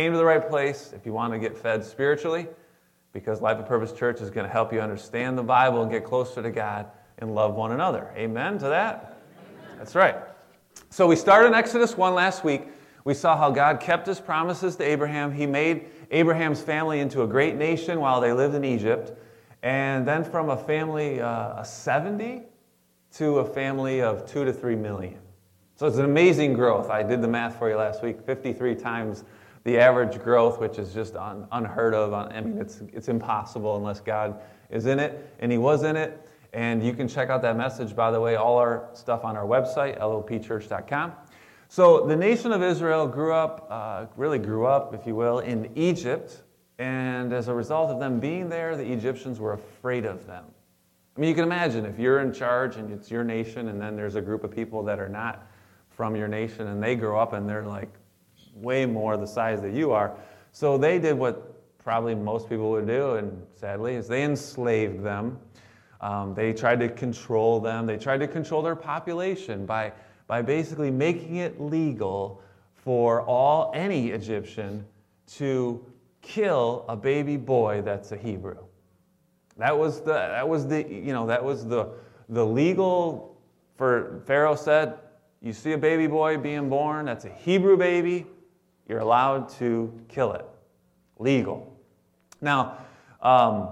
came to the right place if you want to get fed spiritually, because Life of Purpose Church is going to help you understand the Bible and get closer to God and love one another. Amen to that? That's right. So we started in Exodus 1 last week. We saw how God kept his promises to Abraham. He made Abraham's family into a great nation while they lived in Egypt. And then from a family uh, of 70 to a family of 2 to 3 million. So it's an amazing growth. I did the math for you last week 53 times the average growth, which is just un, unheard of. I mean, it's, it's impossible unless God is in it, and He was in it. And you can check out that message, by the way, all our stuff on our website, lopchurch.com. So the nation of Israel grew up, uh, really grew up, if you will, in Egypt. And as a result of them being there, the Egyptians were afraid of them. I mean, you can imagine if you're in charge and it's your nation, and then there's a group of people that are not from your nation and they grow up and they're like way more the size that you are. So they did what probably most people would do, and sadly, is they enslaved them. Um, they tried to control them. They tried to control their population by, by basically making it legal for all any Egyptian to kill a baby boy that's a Hebrew. That was the that was the you know that was the the legal for Pharaoh said you see a baby boy being born, that's a Hebrew baby, you're allowed to kill it. Legal. Now, um,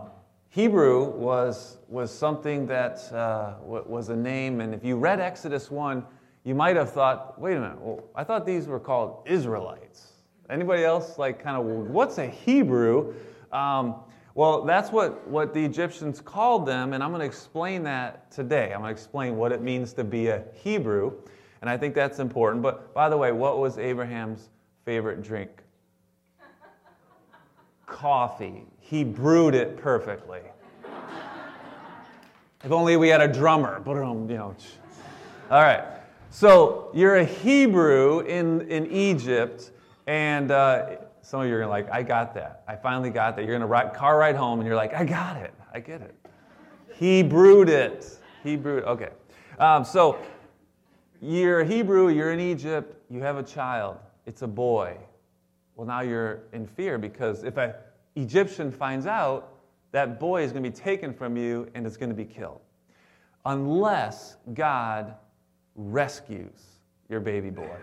Hebrew was, was something that uh, was a name, and if you read Exodus 1, you might have thought, wait a minute, well, I thought these were called Israelites. Anybody else, like, kind of, what's a Hebrew? Um, well, that's what, what the Egyptians called them, and I'm going to explain that today. I'm going to explain what it means to be a Hebrew. And I think that's important. But by the way, what was Abraham's favorite drink? Coffee. He brewed it perfectly. if only we had a drummer. All right. So you're a Hebrew in, in Egypt, and uh, some of you are like, I got that. I finally got that. You're going to ride car ride home, and you're like, I got it. I get it. He brewed it. He brewed. Okay. Um, so you're a Hebrew, you're in Egypt, you have a child, it's a boy. Well, now you're in fear because if an Egyptian finds out, that boy is going to be taken from you and is going to be killed. Unless God rescues your baby boy.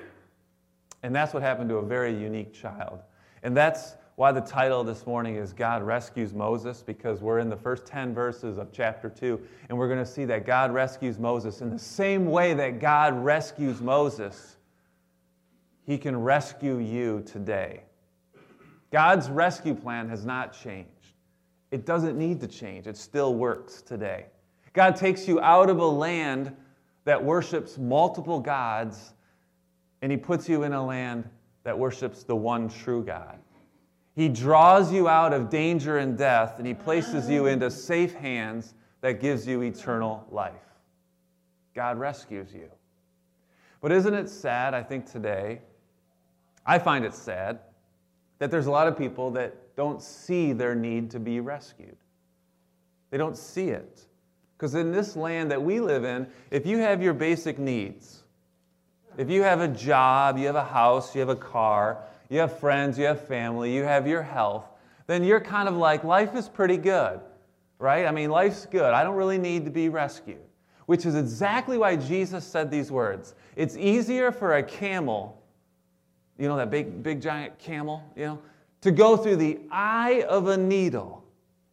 And that's what happened to a very unique child. And that's why the title this morning is God Rescues Moses, because we're in the first 10 verses of chapter 2, and we're going to see that God rescues Moses in the same way that God rescues Moses. He can rescue you today. God's rescue plan has not changed. It doesn't need to change, it still works today. God takes you out of a land that worships multiple gods, and He puts you in a land that worships the one true God. He draws you out of danger and death, and He places you into safe hands that gives you eternal life. God rescues you. But isn't it sad, I think, today? I find it sad that there's a lot of people that don't see their need to be rescued. They don't see it. Because in this land that we live in, if you have your basic needs, if you have a job, you have a house, you have a car, you have friends, you have family, you have your health, then you're kind of like, life is pretty good, right? I mean, life's good. I don't really need to be rescued. Which is exactly why Jesus said these words. It's easier for a camel, you know, that big, big giant camel, you know, to go through the eye of a needle.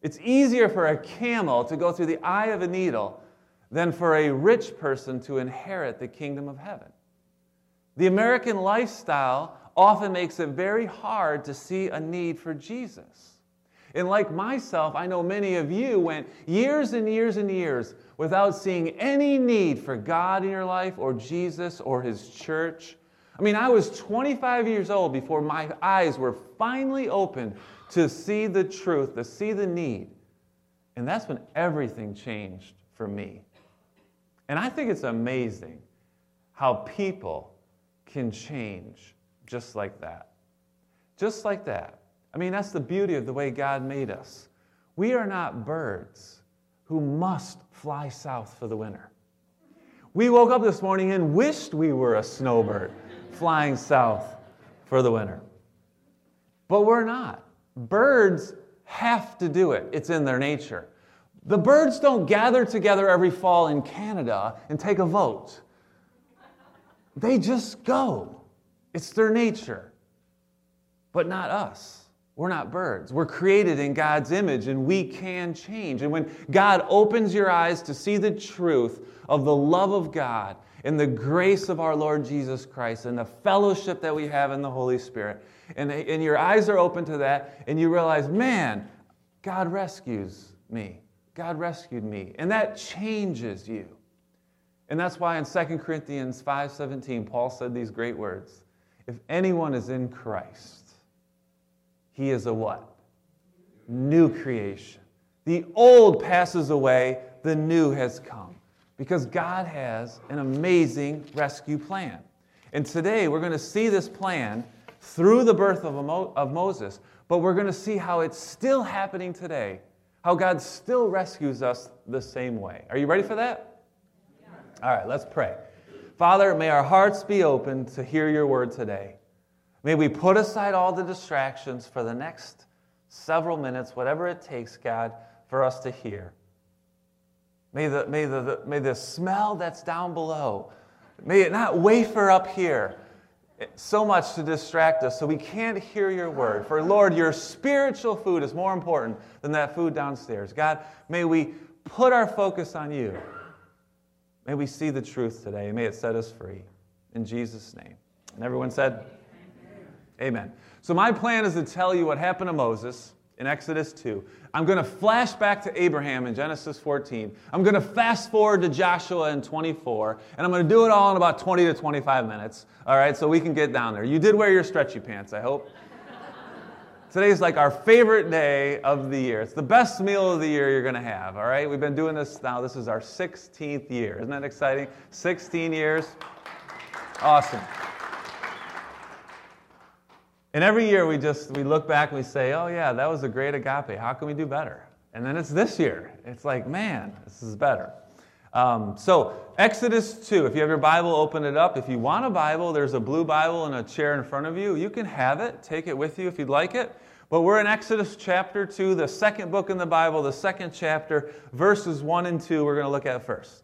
It's easier for a camel to go through the eye of a needle than for a rich person to inherit the kingdom of heaven. The American lifestyle often makes it very hard to see a need for Jesus. And like myself, I know many of you went years and years and years without seeing any need for God in your life or Jesus or His church. I mean, I was 25 years old before my eyes were finally opened to see the truth, to see the need. And that's when everything changed for me. And I think it's amazing how people can change just like that. Just like that. I mean, that's the beauty of the way God made us. We are not birds who must fly south for the winter. We woke up this morning and wished we were a snowbird flying south for the winter. but we're not. Birds have to do it, it's in their nature. The birds don't gather together every fall in Canada and take a vote. They just go. It's their nature. But not us. We're not birds. We're created in God's image and we can change. And when God opens your eyes to see the truth of the love of God and the grace of our Lord Jesus Christ and the fellowship that we have in the Holy Spirit, and, and your eyes are open to that, and you realize, man, God rescues me. God rescued me. And that changes you. And that's why in 2 Corinthians 5:17 Paul said these great words. If anyone is in Christ, he is a what? New creation. The old passes away, the new has come. Because God has an amazing rescue plan. And today we're going to see this plan through the birth of, Mo- of Moses, but we're going to see how it's still happening today, how God still rescues us the same way. Are you ready for that? Yeah. All right, let's pray. Father, may our hearts be open to hear your word today. May we put aside all the distractions for the next several minutes, whatever it takes, God, for us to hear. May the, may the, the, may the smell that's down below, may it not wafer up here so much to distract us so we can't hear your word. For Lord, your spiritual food is more important than that food downstairs. God, may we put our focus on you. May we see the truth today. May it set us free. In Jesus' name. And everyone said, Amen. So, my plan is to tell you what happened to Moses in Exodus 2. I'm going to flash back to Abraham in Genesis 14. I'm going to fast forward to Joshua in 24. And I'm going to do it all in about 20 to 25 minutes. All right, so we can get down there. You did wear your stretchy pants, I hope. Today's like our favorite day of the year. It's the best meal of the year you're going to have, all right? We've been doing this now. This is our 16th year. Isn't that exciting? 16 years. Awesome. And every year we just we look back and we say, "Oh yeah, that was a great agape. How can we do better?" And then it's this year. It's like, man, this is better. Um, so Exodus 2. If you have your Bible, open it up. If you want a Bible, there's a blue Bible in a chair in front of you. You can have it. Take it with you if you'd like it. But we're in Exodus chapter 2, the second book in the Bible, the second chapter, verses 1 and 2, we're going to look at first.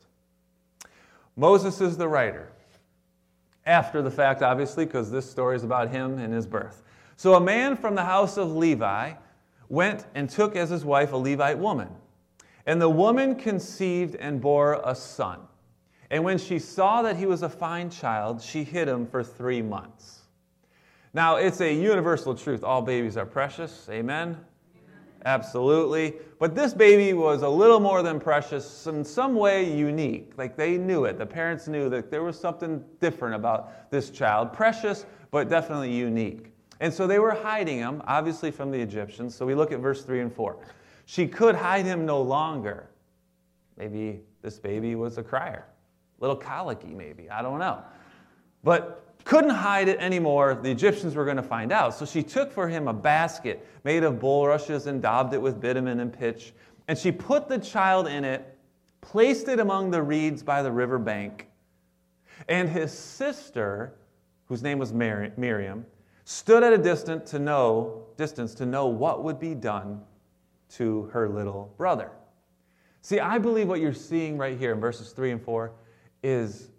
Moses is the writer after the fact, obviously, because this story is about him and his birth. So a man from the house of Levi went and took as his wife a Levite woman. And the woman conceived and bore a son. And when she saw that he was a fine child, she hid him for three months. Now, it's a universal truth all babies are precious. Amen? Absolutely. But this baby was a little more than precious, in some way unique. Like they knew it. The parents knew that there was something different about this child. Precious, but definitely unique. And so they were hiding him, obviously from the Egyptians. So we look at verse 3 and 4. She could hide him no longer. Maybe this baby was a crier, a little colicky, maybe. I don't know. But couldn't hide it anymore. The Egyptians were going to find out. So she took for him a basket made of bulrushes and daubed it with bitumen and pitch. And she put the child in it, placed it among the reeds by the river bank. And his sister, whose name was Miriam, stood at a distance to know, distance to know what would be done to her little brother. See, I believe what you're seeing right here in verses 3 and 4 is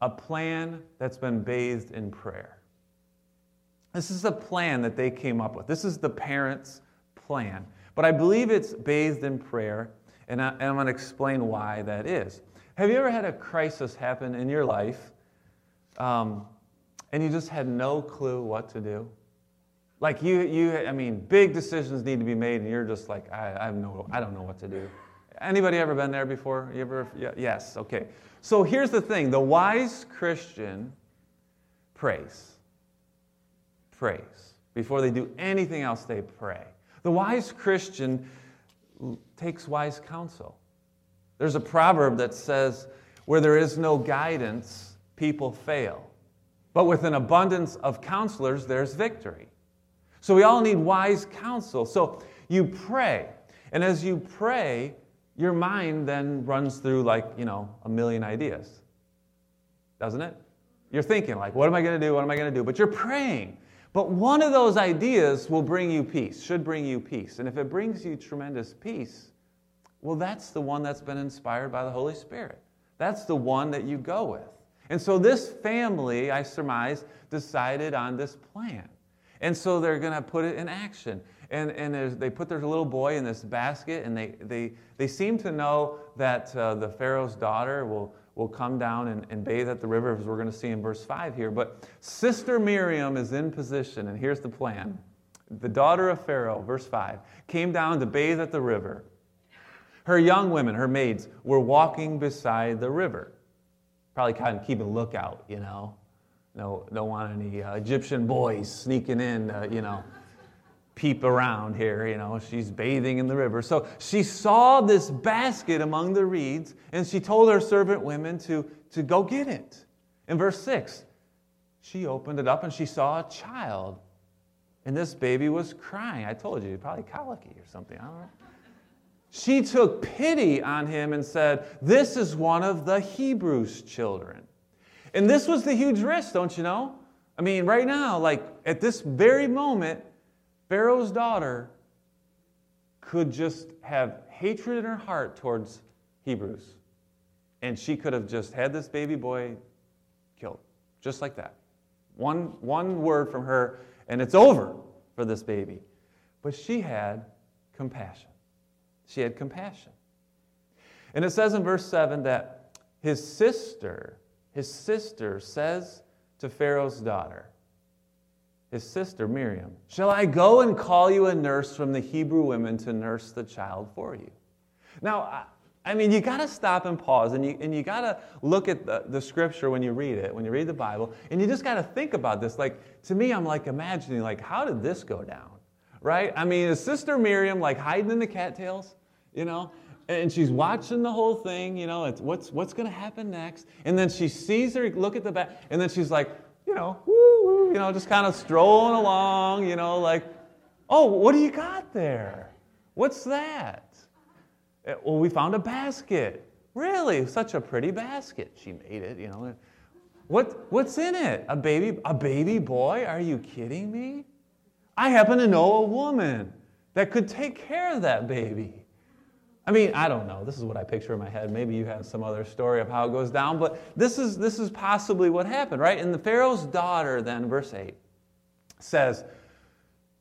a plan that's been bathed in prayer. This is a plan that they came up with. This is the parents' plan. But I believe it's bathed in prayer, and, I, am going to explain why that is. Have you ever had a crisis happen in your life um, and you just had no clue what to do? Like you, you, I mean, big decisions need to be made, and you're just like, I, I have no, I don't know what to do. Anybody ever been there before? You ever? Yes. Okay. So here's the thing: the wise Christian prays. Prays before they do anything else. They pray. The wise Christian takes wise counsel. There's a proverb that says, "Where there is no guidance, people fail, but with an abundance of counselors, there's victory." So we all need wise counsel. So you pray, and as you pray your mind then runs through like, you know, a million ideas. Doesn't it? You're thinking, like, what am I going to do? What am I going to do? But you're praying. But one of those ideas will bring you peace, should bring you peace. And if it brings you tremendous peace, well, that's the one that's been inspired by the Holy Spirit. That's the one that you go with. And so this family, I surmise, decided on this plan. And so they're going to put it in action. And, and they put their little boy in this basket, and they, they, they seem to know that uh, the Pharaoh's daughter will, will come down and, and bathe at the river, as we're going to see in verse 5 here. But Sister Miriam is in position, and here's the plan. The daughter of Pharaoh, verse 5, came down to bathe at the river. Her young women, her maids, were walking beside the river. Probably kind of keeping a lookout, you know. No, don't want any uh, Egyptian boys sneaking in, uh, you know, peep around here, you know. She's bathing in the river. So she saw this basket among the reeds, and she told her servant women to, to go get it. In verse 6, she opened it up and she saw a child, and this baby was crying. I told you, probably colicky or something. I don't know. She took pity on him and said, This is one of the Hebrews' children. And this was the huge risk, don't you know? I mean, right now, like at this very moment, Pharaoh's daughter could just have hatred in her heart towards Hebrews. And she could have just had this baby boy killed, just like that. One, one word from her, and it's over for this baby. But she had compassion. She had compassion. And it says in verse 7 that his sister his sister says to Pharaoh's daughter, his sister Miriam, Shall I go and call you a nurse from the Hebrew women to nurse the child for you? Now, I mean, you got to stop and pause, and you, and you got to look at the, the scripture when you read it, when you read the Bible, and you just got to think about this. Like, to me, I'm like imagining, like, how did this go down? Right? I mean, is Sister Miriam like hiding in the cattails? You know? and she's watching the whole thing, you know, it's what's, what's going to happen next. And then she sees her look at the back, and then she's like, you know, woo, you know, just kind of strolling along, you know, like, oh, what do you got there? What's that? Eh, well, we found a basket. Really? Such a pretty basket. She made it, you know. What, what's in it? A baby, a baby boy? Are you kidding me? I happen to know a woman that could take care of that baby. I mean, I don't know. This is what I picture in my head. Maybe you have some other story of how it goes down, but this is, this is possibly what happened, right? And the Pharaoh's daughter, then, verse 8, says,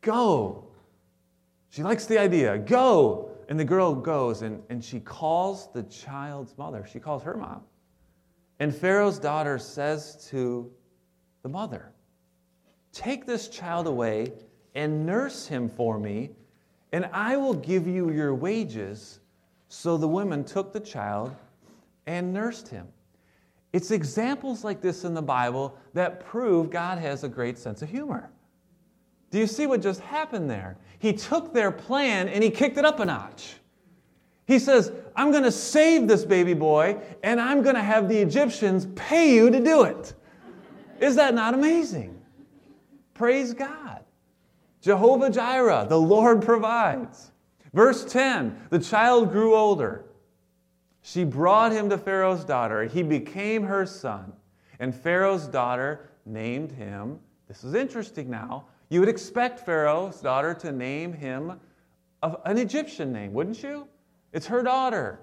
Go. She likes the idea. Go. And the girl goes and, and she calls the child's mother. She calls her mom. And Pharaoh's daughter says to the mother, Take this child away and nurse him for me, and I will give you your wages so the women took the child and nursed him. It's examples like this in the Bible that prove God has a great sense of humor. Do you see what just happened there? He took their plan and he kicked it up a notch. He says, I'm going to save this baby boy and I'm going to have the Egyptians pay you to do it. Is that not amazing? Praise God. Jehovah Jireh, the Lord provides. Verse 10 the child grew older. She brought him to Pharaoh's daughter. He became her son. And Pharaoh's daughter named him, this is interesting now. You would expect Pharaoh's daughter to name him an Egyptian name, wouldn't you? It's her daughter,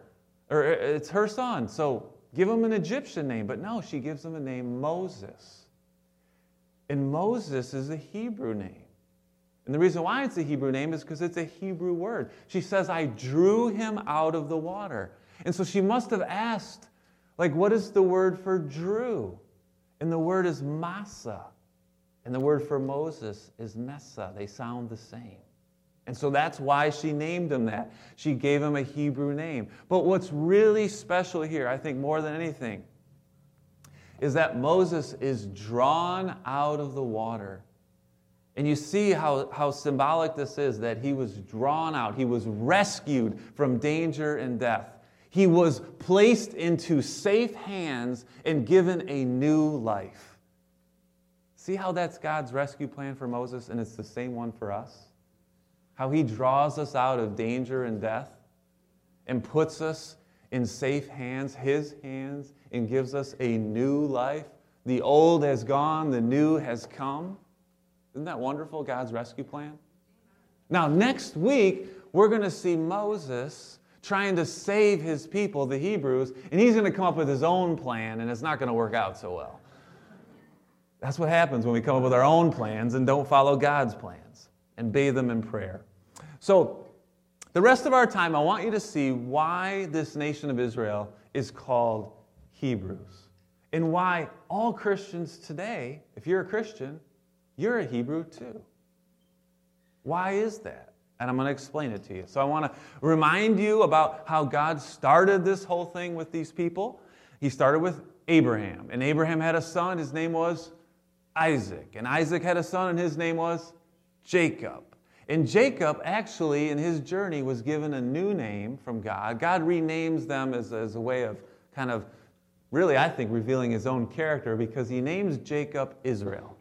or uh, it's her son. So give him an Egyptian name. But no, she gives him a name Moses. And Moses is a Hebrew name. And the reason why it's a Hebrew name is because it's a Hebrew word. She says, I drew him out of the water. And so she must have asked, like, what is the word for drew? And the word is massa. And the word for Moses is Messa. They sound the same. And so that's why she named him that. She gave him a Hebrew name. But what's really special here, I think more than anything, is that Moses is drawn out of the water and you see how, how symbolic this is that he was drawn out, he was rescued from danger and death. He was placed into safe hands and given a new life. See how that's God's rescue plan for Moses, and it's the same one for us? How he draws us out of danger and death and puts us in safe hands, his hands, and gives us a new life. The old has gone, the new has come. Isn't that wonderful, God's rescue plan? Now, next week, we're going to see Moses trying to save his people, the Hebrews, and he's going to come up with his own plan, and it's not going to work out so well. That's what happens when we come up with our own plans and don't follow God's plans and bathe them in prayer. So, the rest of our time, I want you to see why this nation of Israel is called Hebrews and why all Christians today, if you're a Christian, you're a Hebrew too. Why is that? And I'm going to explain it to you. So I want to remind you about how God started this whole thing with these people. He started with Abraham, and Abraham had a son. His name was Isaac. And Isaac had a son, and his name was Jacob. And Jacob, actually, in his journey, was given a new name from God. God renames them as, as a way of kind of, really, I think, revealing his own character because he names Jacob Israel.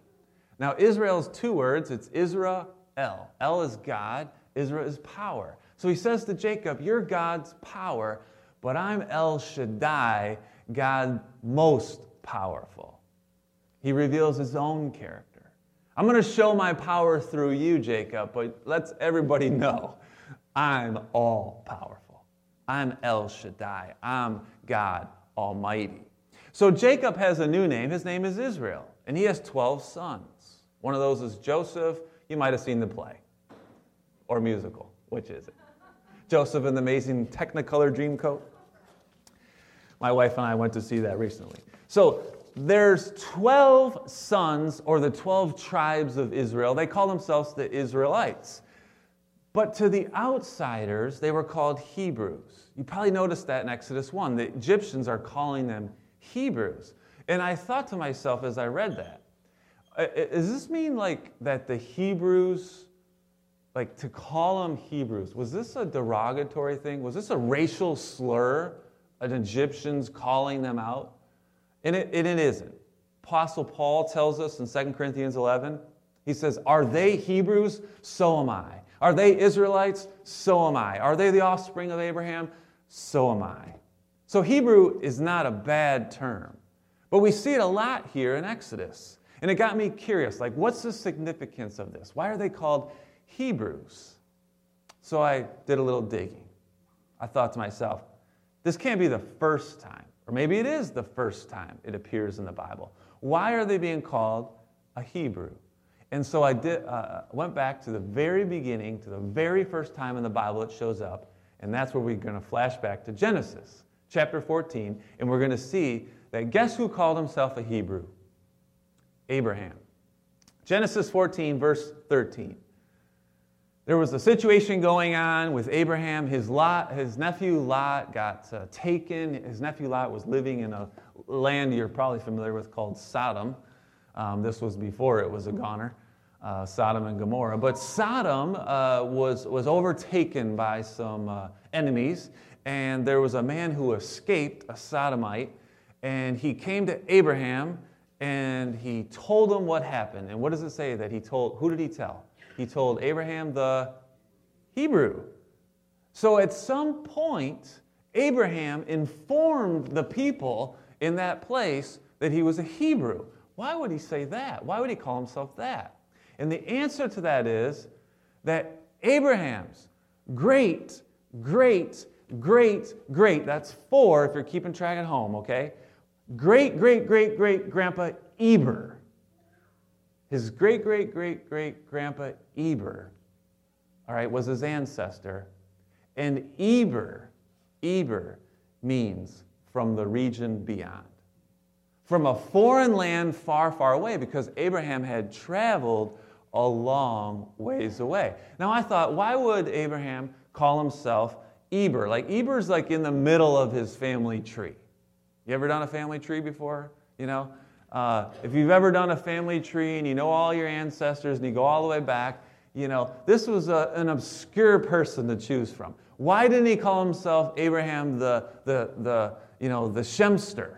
Now, Israel is two words it's Israel. El is God, Israel is power. So he says to Jacob, You're God's power, but I'm El Shaddai, God most powerful. He reveals his own character. I'm going to show my power through you, Jacob, but let's everybody know I'm all powerful. I'm El Shaddai. I'm God Almighty. So Jacob has a new name. His name is Israel, and he has 12 sons. One of those is Joseph. You might have seen the play or musical. Which is it? Joseph and the Amazing Technicolor Dreamcoat. My wife and I went to see that recently. So there's 12 sons or the 12 tribes of Israel. They call themselves the Israelites. But to the outsiders, they were called Hebrews. You probably noticed that in Exodus 1. The Egyptians are calling them Hebrews. And I thought to myself as I read that, does this mean like that the Hebrews, like to call them Hebrews, was this a derogatory thing? Was this a racial slur? An Egyptians calling them out? And it, and it isn't. Apostle Paul tells us in 2 Corinthians 11, he says, Are they Hebrews? So am I. Are they Israelites? So am I. Are they the offspring of Abraham? So am I. So Hebrew is not a bad term. But we see it a lot here in Exodus. And it got me curious like, what's the significance of this? Why are they called Hebrews? So I did a little digging. I thought to myself, this can't be the first time or maybe it is the first time it appears in the Bible. Why are they being called a Hebrew? And so I did, uh, went back to the very beginning, to the very first time in the Bible it shows up, and that's where we're going to flash back to Genesis chapter 14, and we're going to see that guess who called himself a Hebrew? Abraham. Genesis 14, verse 13 there was a situation going on with Abraham. His, Lot, his nephew Lot got uh, taken. His nephew Lot was living in a land you're probably familiar with called Sodom. Um, this was before it was a goner, uh, Sodom and Gomorrah. But Sodom uh, was, was overtaken by some uh, enemies, and there was a man who escaped, a Sodomite, and he came to Abraham and he told them what happened. And what does it say that he told? Who did he tell? He told Abraham the Hebrew. So at some point, Abraham informed the people in that place that he was a Hebrew. Why would he say that? Why would he call himself that? And the answer to that is that Abraham's great, great, great, great, that's four if you're keeping track at home, okay? Great, great, great, great grandpa Eber his great great great great grandpa Eber, all right, was his ancestor. And Eber, Eber means from the region beyond. From a foreign land far, far away, because Abraham had traveled a long ways away. Now I thought, why would Abraham call himself Eber? Like Eber's like in the middle of his family tree. You ever done a family tree before? You know, uh, if you've ever done a family tree and you know all your ancestors and you go all the way back, you know, this was a, an obscure person to choose from. Why didn't he call himself Abraham the, the, the, you know, the Shemster?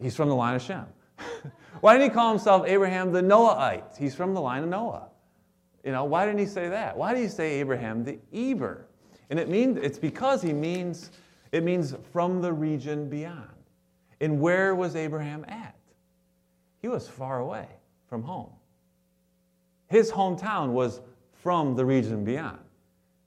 He's from the line of Shem. why didn't he call himself Abraham the Noahite? He's from the line of Noah. You know, why didn't he say that? Why did he say Abraham the Eber? And it means it's because he means it means from the region beyond. And where was Abraham at? He was far away from home. his hometown was from the region beyond.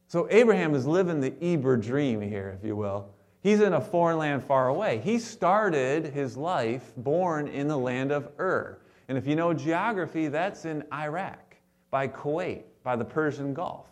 So Abraham is living the Eber dream here, if you will. He's in a foreign land far away. He started his life born in the land of Ur. And if you know geography, that's in Iraq, by Kuwait, by the Persian Gulf.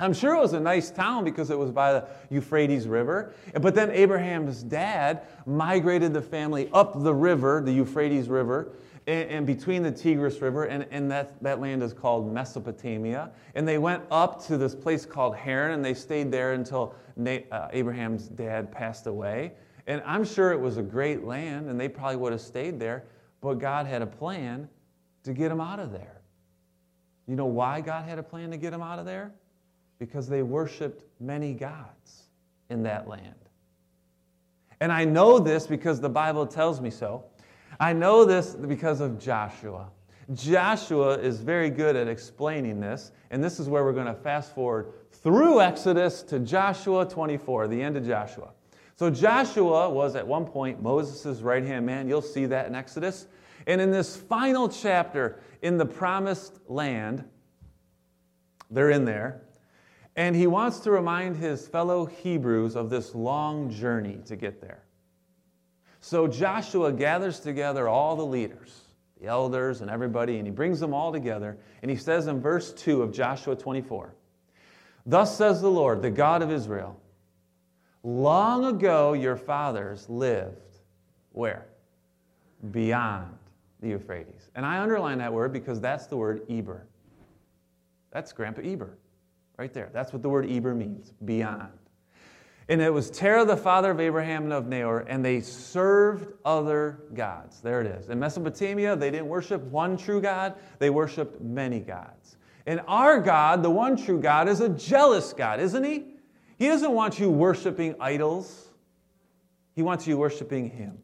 I'm sure it was a nice town because it was by the Euphrates River. But then Abraham's dad migrated the family up the river, the Euphrates River, and, and between the Tigris River, and, and that, that land is called Mesopotamia. And they went up to this place called Haran, and they stayed there until uh, Abraham's dad passed away. And I'm sure it was a great land, and they probably would have stayed there, but God had a plan to get them out of there. You know why God had a plan to get them out of there? Because they worshiped many gods in that land. And I know this because the Bible tells me so. I know this because of Joshua. Joshua is very good at explaining this, and this is where we're going to fast forward through Exodus to Joshua 24, the end of Joshua. So Joshua was at one point Moses' right hand man. You'll see that in Exodus. And in this final chapter in the promised land, they're in there. And he wants to remind his fellow Hebrews of this long journey to get there. So Joshua gathers together all the leaders, the elders, and everybody, and he brings them all together. And he says in verse 2 of Joshua 24 Thus says the Lord, the God of Israel, long ago your fathers lived where? Beyond the Euphrates. And I underline that word because that's the word Eber. That's Grandpa Eber, right there. That's what the word Eber means, beyond. And it was Terah, the father of Abraham and of Nahor, and they served other gods. There it is. In Mesopotamia, they didn't worship one true God, they worshiped many gods. And our God, the one true God, is a jealous God, isn't He? He doesn't want you worshiping idols, He wants you worshiping Him.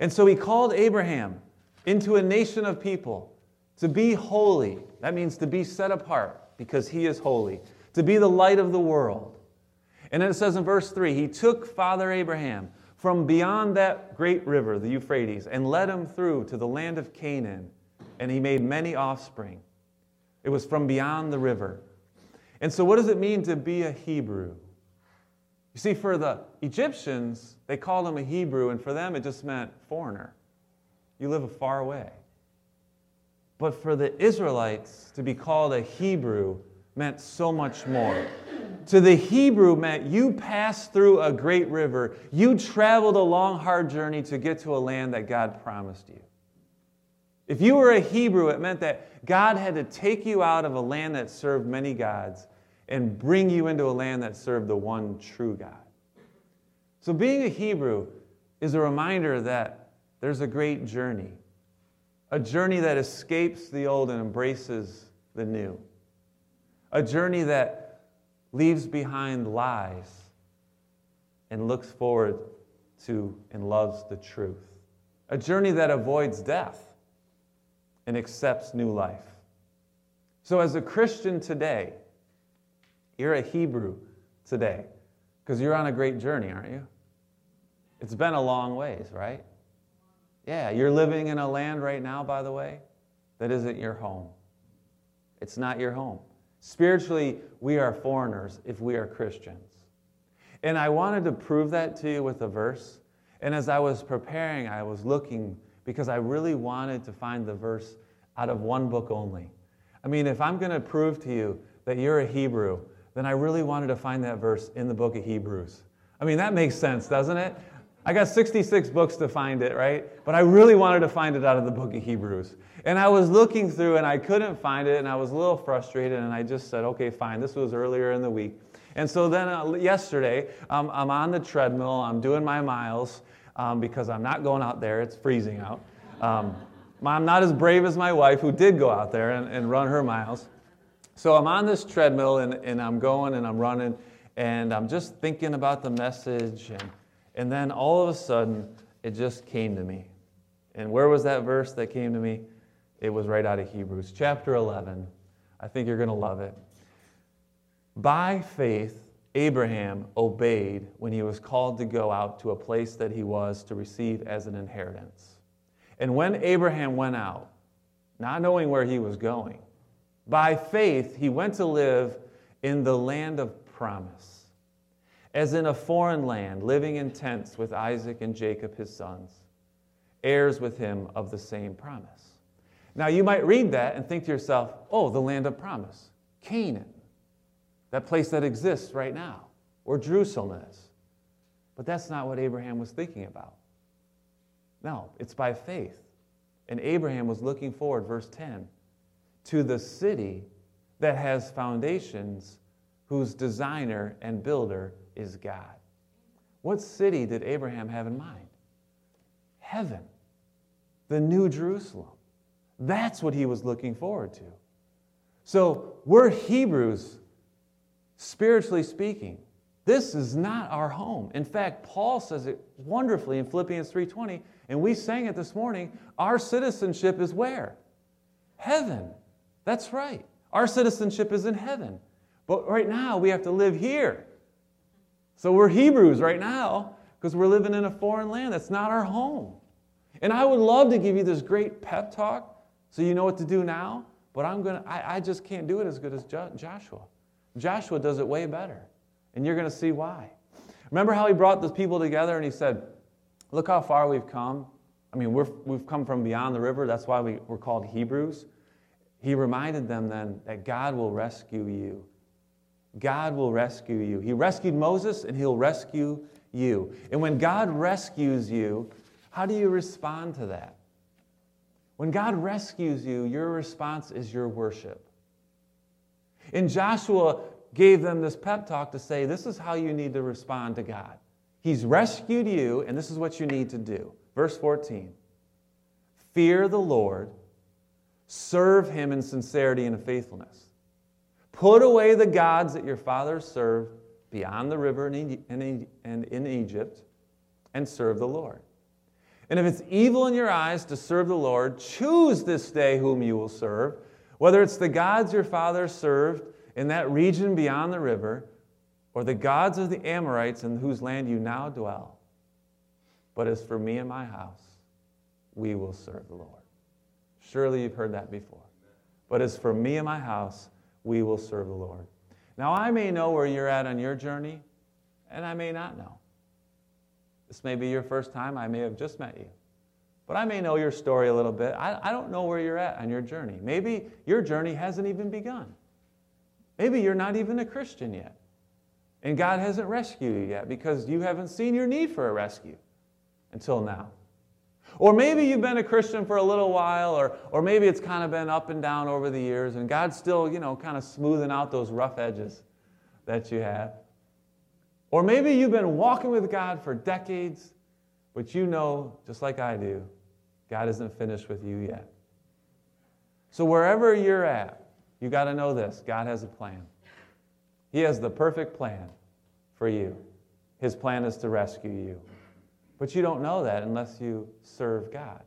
And so He called Abraham into a nation of people to be holy. That means to be set apart because He is holy, to be the light of the world. And then it says in verse 3 He took Father Abraham from beyond that great river, the Euphrates, and led him through to the land of Canaan, and he made many offspring. It was from beyond the river. And so, what does it mean to be a Hebrew? You see, for the Egyptians, they called him a Hebrew, and for them, it just meant foreigner. You live far away. But for the Israelites, to be called a Hebrew meant so much more. To the Hebrew meant you passed through a great river. You traveled a long, hard journey to get to a land that God promised you. If you were a Hebrew, it meant that God had to take you out of a land that served many gods and bring you into a land that served the one true God. So, being a Hebrew is a reminder that there's a great journey, a journey that escapes the old and embraces the new a journey that leaves behind lies and looks forward to and loves the truth, a journey that avoids death and accepts new life. So, as a Christian today, you're a Hebrew today because you're on a great journey, aren't you? It's been a long ways, right? Yeah, you're living in a land right now, by the way, that isn't your home. It's not your home. Spiritually, we are foreigners if we are Christians. And I wanted to prove that to you with a verse. And as I was preparing, I was looking because I really wanted to find the verse out of one book only. I mean, if I'm going to prove to you that you're a Hebrew, then I really wanted to find that verse in the book of Hebrews. I mean, that makes sense, doesn't it? I got 66 books to find it, right? But I really wanted to find it out of the book of Hebrews. And I was looking through and I couldn't find it and I was a little frustrated and I just said, okay, fine. This was earlier in the week. And so then uh, yesterday, um, I'm on the treadmill, I'm doing my miles um, because I'm not going out there, it's freezing out. Um, I'm not as brave as my wife, who did go out there and, and run her miles. So I'm on this treadmill and, and I'm going and I'm running and I'm just thinking about the message and and then all of a sudden, it just came to me. And where was that verse that came to me? It was right out of Hebrews, chapter 11. I think you're going to love it. By faith, Abraham obeyed when he was called to go out to a place that he was to receive as an inheritance. And when Abraham went out, not knowing where he was going, By faith, he went to live in the land of promise, as in a foreign land, living in tents with Isaac and Jacob, his sons, heirs with him of the same promise. Now, you might read that and think to yourself, oh, the land of promise, Canaan, that place that exists right now, or Jerusalem is. But that's not what Abraham was thinking about. No, it's by faith. And Abraham was looking forward, verse 10, to the city that has foundations, whose designer and builder is God. What city did Abraham have in mind? Heaven, the New Jerusalem. That's what he was looking forward to. So we're Hebrews, spiritually speaking. This is not our home. In fact, Paul says it wonderfully in Philippians 3:20, and we sang it this morning. Our citizenship is where? Heaven. That's right. Our citizenship is in heaven. But right now, we have to live here. So we're Hebrews right now because we're living in a foreign land. That's not our home. And I would love to give you this great pep talk so you know what to do now, but I'm gonna, I, I just can't do it as good as jo- Joshua. Joshua does it way better. And you're going to see why. Remember how he brought the people together and he said, Look how far we've come. I mean, we're, we've come from beyond the river. That's why we, we're called Hebrews. He reminded them then that God will rescue you. God will rescue you. He rescued Moses and he'll rescue you. And when God rescues you, how do you respond to that? When God rescues you, your response is your worship. And Joshua, gave them this pep talk to say, this is how you need to respond to God. He's rescued you, and this is what you need to do. Verse 14 Fear the Lord, serve him in sincerity and faithfulness. Put away the gods that your fathers served beyond the river and in Egypt, and serve the Lord. And if it's evil in your eyes to serve the Lord, choose this day whom you will serve, whether it's the gods your fathers served in that region beyond the river, or the gods of the Amorites in whose land you now dwell. But as for me and my house, we will serve the Lord. Surely you've heard that before. But as for me and my house, we will serve the Lord. Now, I may know where you're at on your journey, and I may not know. This may be your first time. I may have just met you. But I may know your story a little bit. I, I don't know where you're at on your journey. Maybe your journey hasn't even begun. Maybe you're not even a Christian yet. And God hasn't rescued you yet because you haven't seen your need for a rescue until now. Or maybe you've been a Christian for a little while, or, or maybe it's kind of been up and down over the years, and God's still, you know, kind of smoothing out those rough edges that you have. Or maybe you've been walking with God for decades, but you know, just like I do, God isn't finished with you yet. So wherever you're at, you got to know this God has a plan. He has the perfect plan for you. His plan is to rescue you. But you don't know that unless you serve God,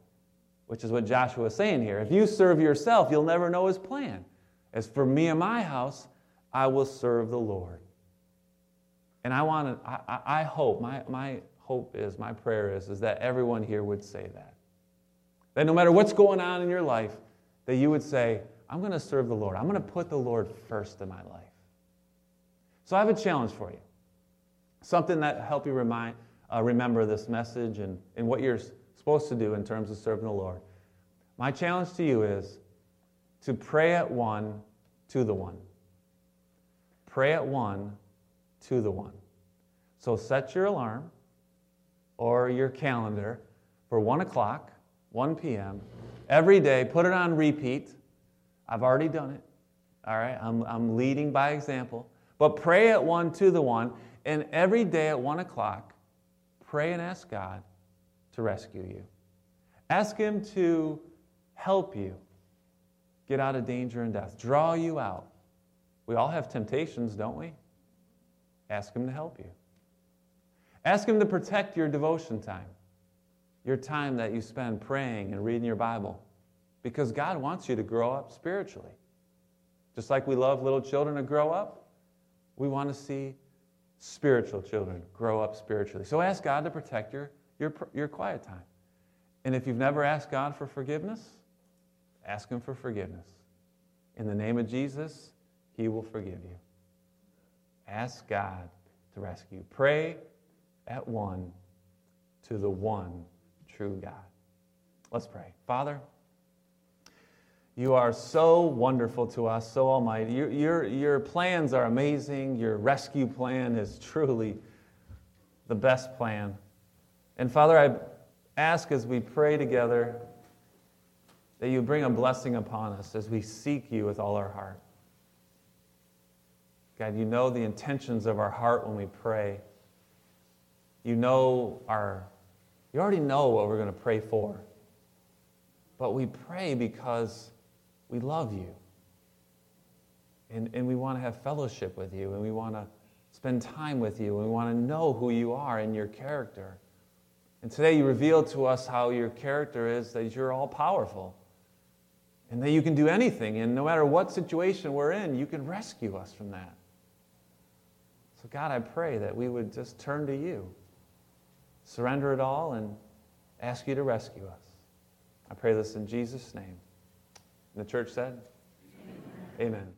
which is what Joshua is saying here. If you serve yourself, you'll never know his plan. As for me and my house, I will serve the Lord. And I want to, I, I hope, my, my hope is, my prayer is, is that everyone here would say that. That no matter what's going on in your life, that you would say, I'm going to serve the Lord. I'm going to put the Lord first in my life. So I have a challenge for you. Something that help you remind, uh, remember this message and, and what you're supposed to do in terms of serving the Lord. My challenge to you is to pray at one to the one. Pray at one to the one. So set your alarm or your calendar for 1 o'clock, 1 p.m. every day. Put it on repeat I've already done it. All right? I'm, I'm leading by example. But pray at one to the one. And every day at one o'clock, pray and ask God to rescue you. Ask Him to help you get out of danger and death, draw you out. We all have temptations, don't we? Ask Him to help you. Ask Him to protect your devotion time, your time that you spend praying and reading your Bible because God wants you to grow up spiritually. Just like we love little children to grow up, we want to see spiritual children grow up spiritually. So ask God to protect your, your, your quiet time. And if you've never asked God for forgiveness, ask Him for forgiveness. in the name of Jesus, He will forgive you. Ask God to rescue. Pray at one to the one true God. Let's pray. Father, you are so wonderful to us, so almighty. Your, your, your plans are amazing. Your rescue plan is truly the best plan. And Father, I ask as we pray together that you bring a blessing upon us as we seek you with all our heart. God, you know the intentions of our heart when we pray. You know our, you already know what we're going to pray for. But we pray because we love you. And, and we want to have fellowship with you, and we want to spend time with you, and we want to know who you are and your character. And today you revealed to us how your character is that you're all powerful and that you can do anything. And no matter what situation we're in, you can rescue us from that. So, God, I pray that we would just turn to you, surrender it all, and ask you to rescue us. I pray this in Jesus' name. And the church said, Amen. Amen.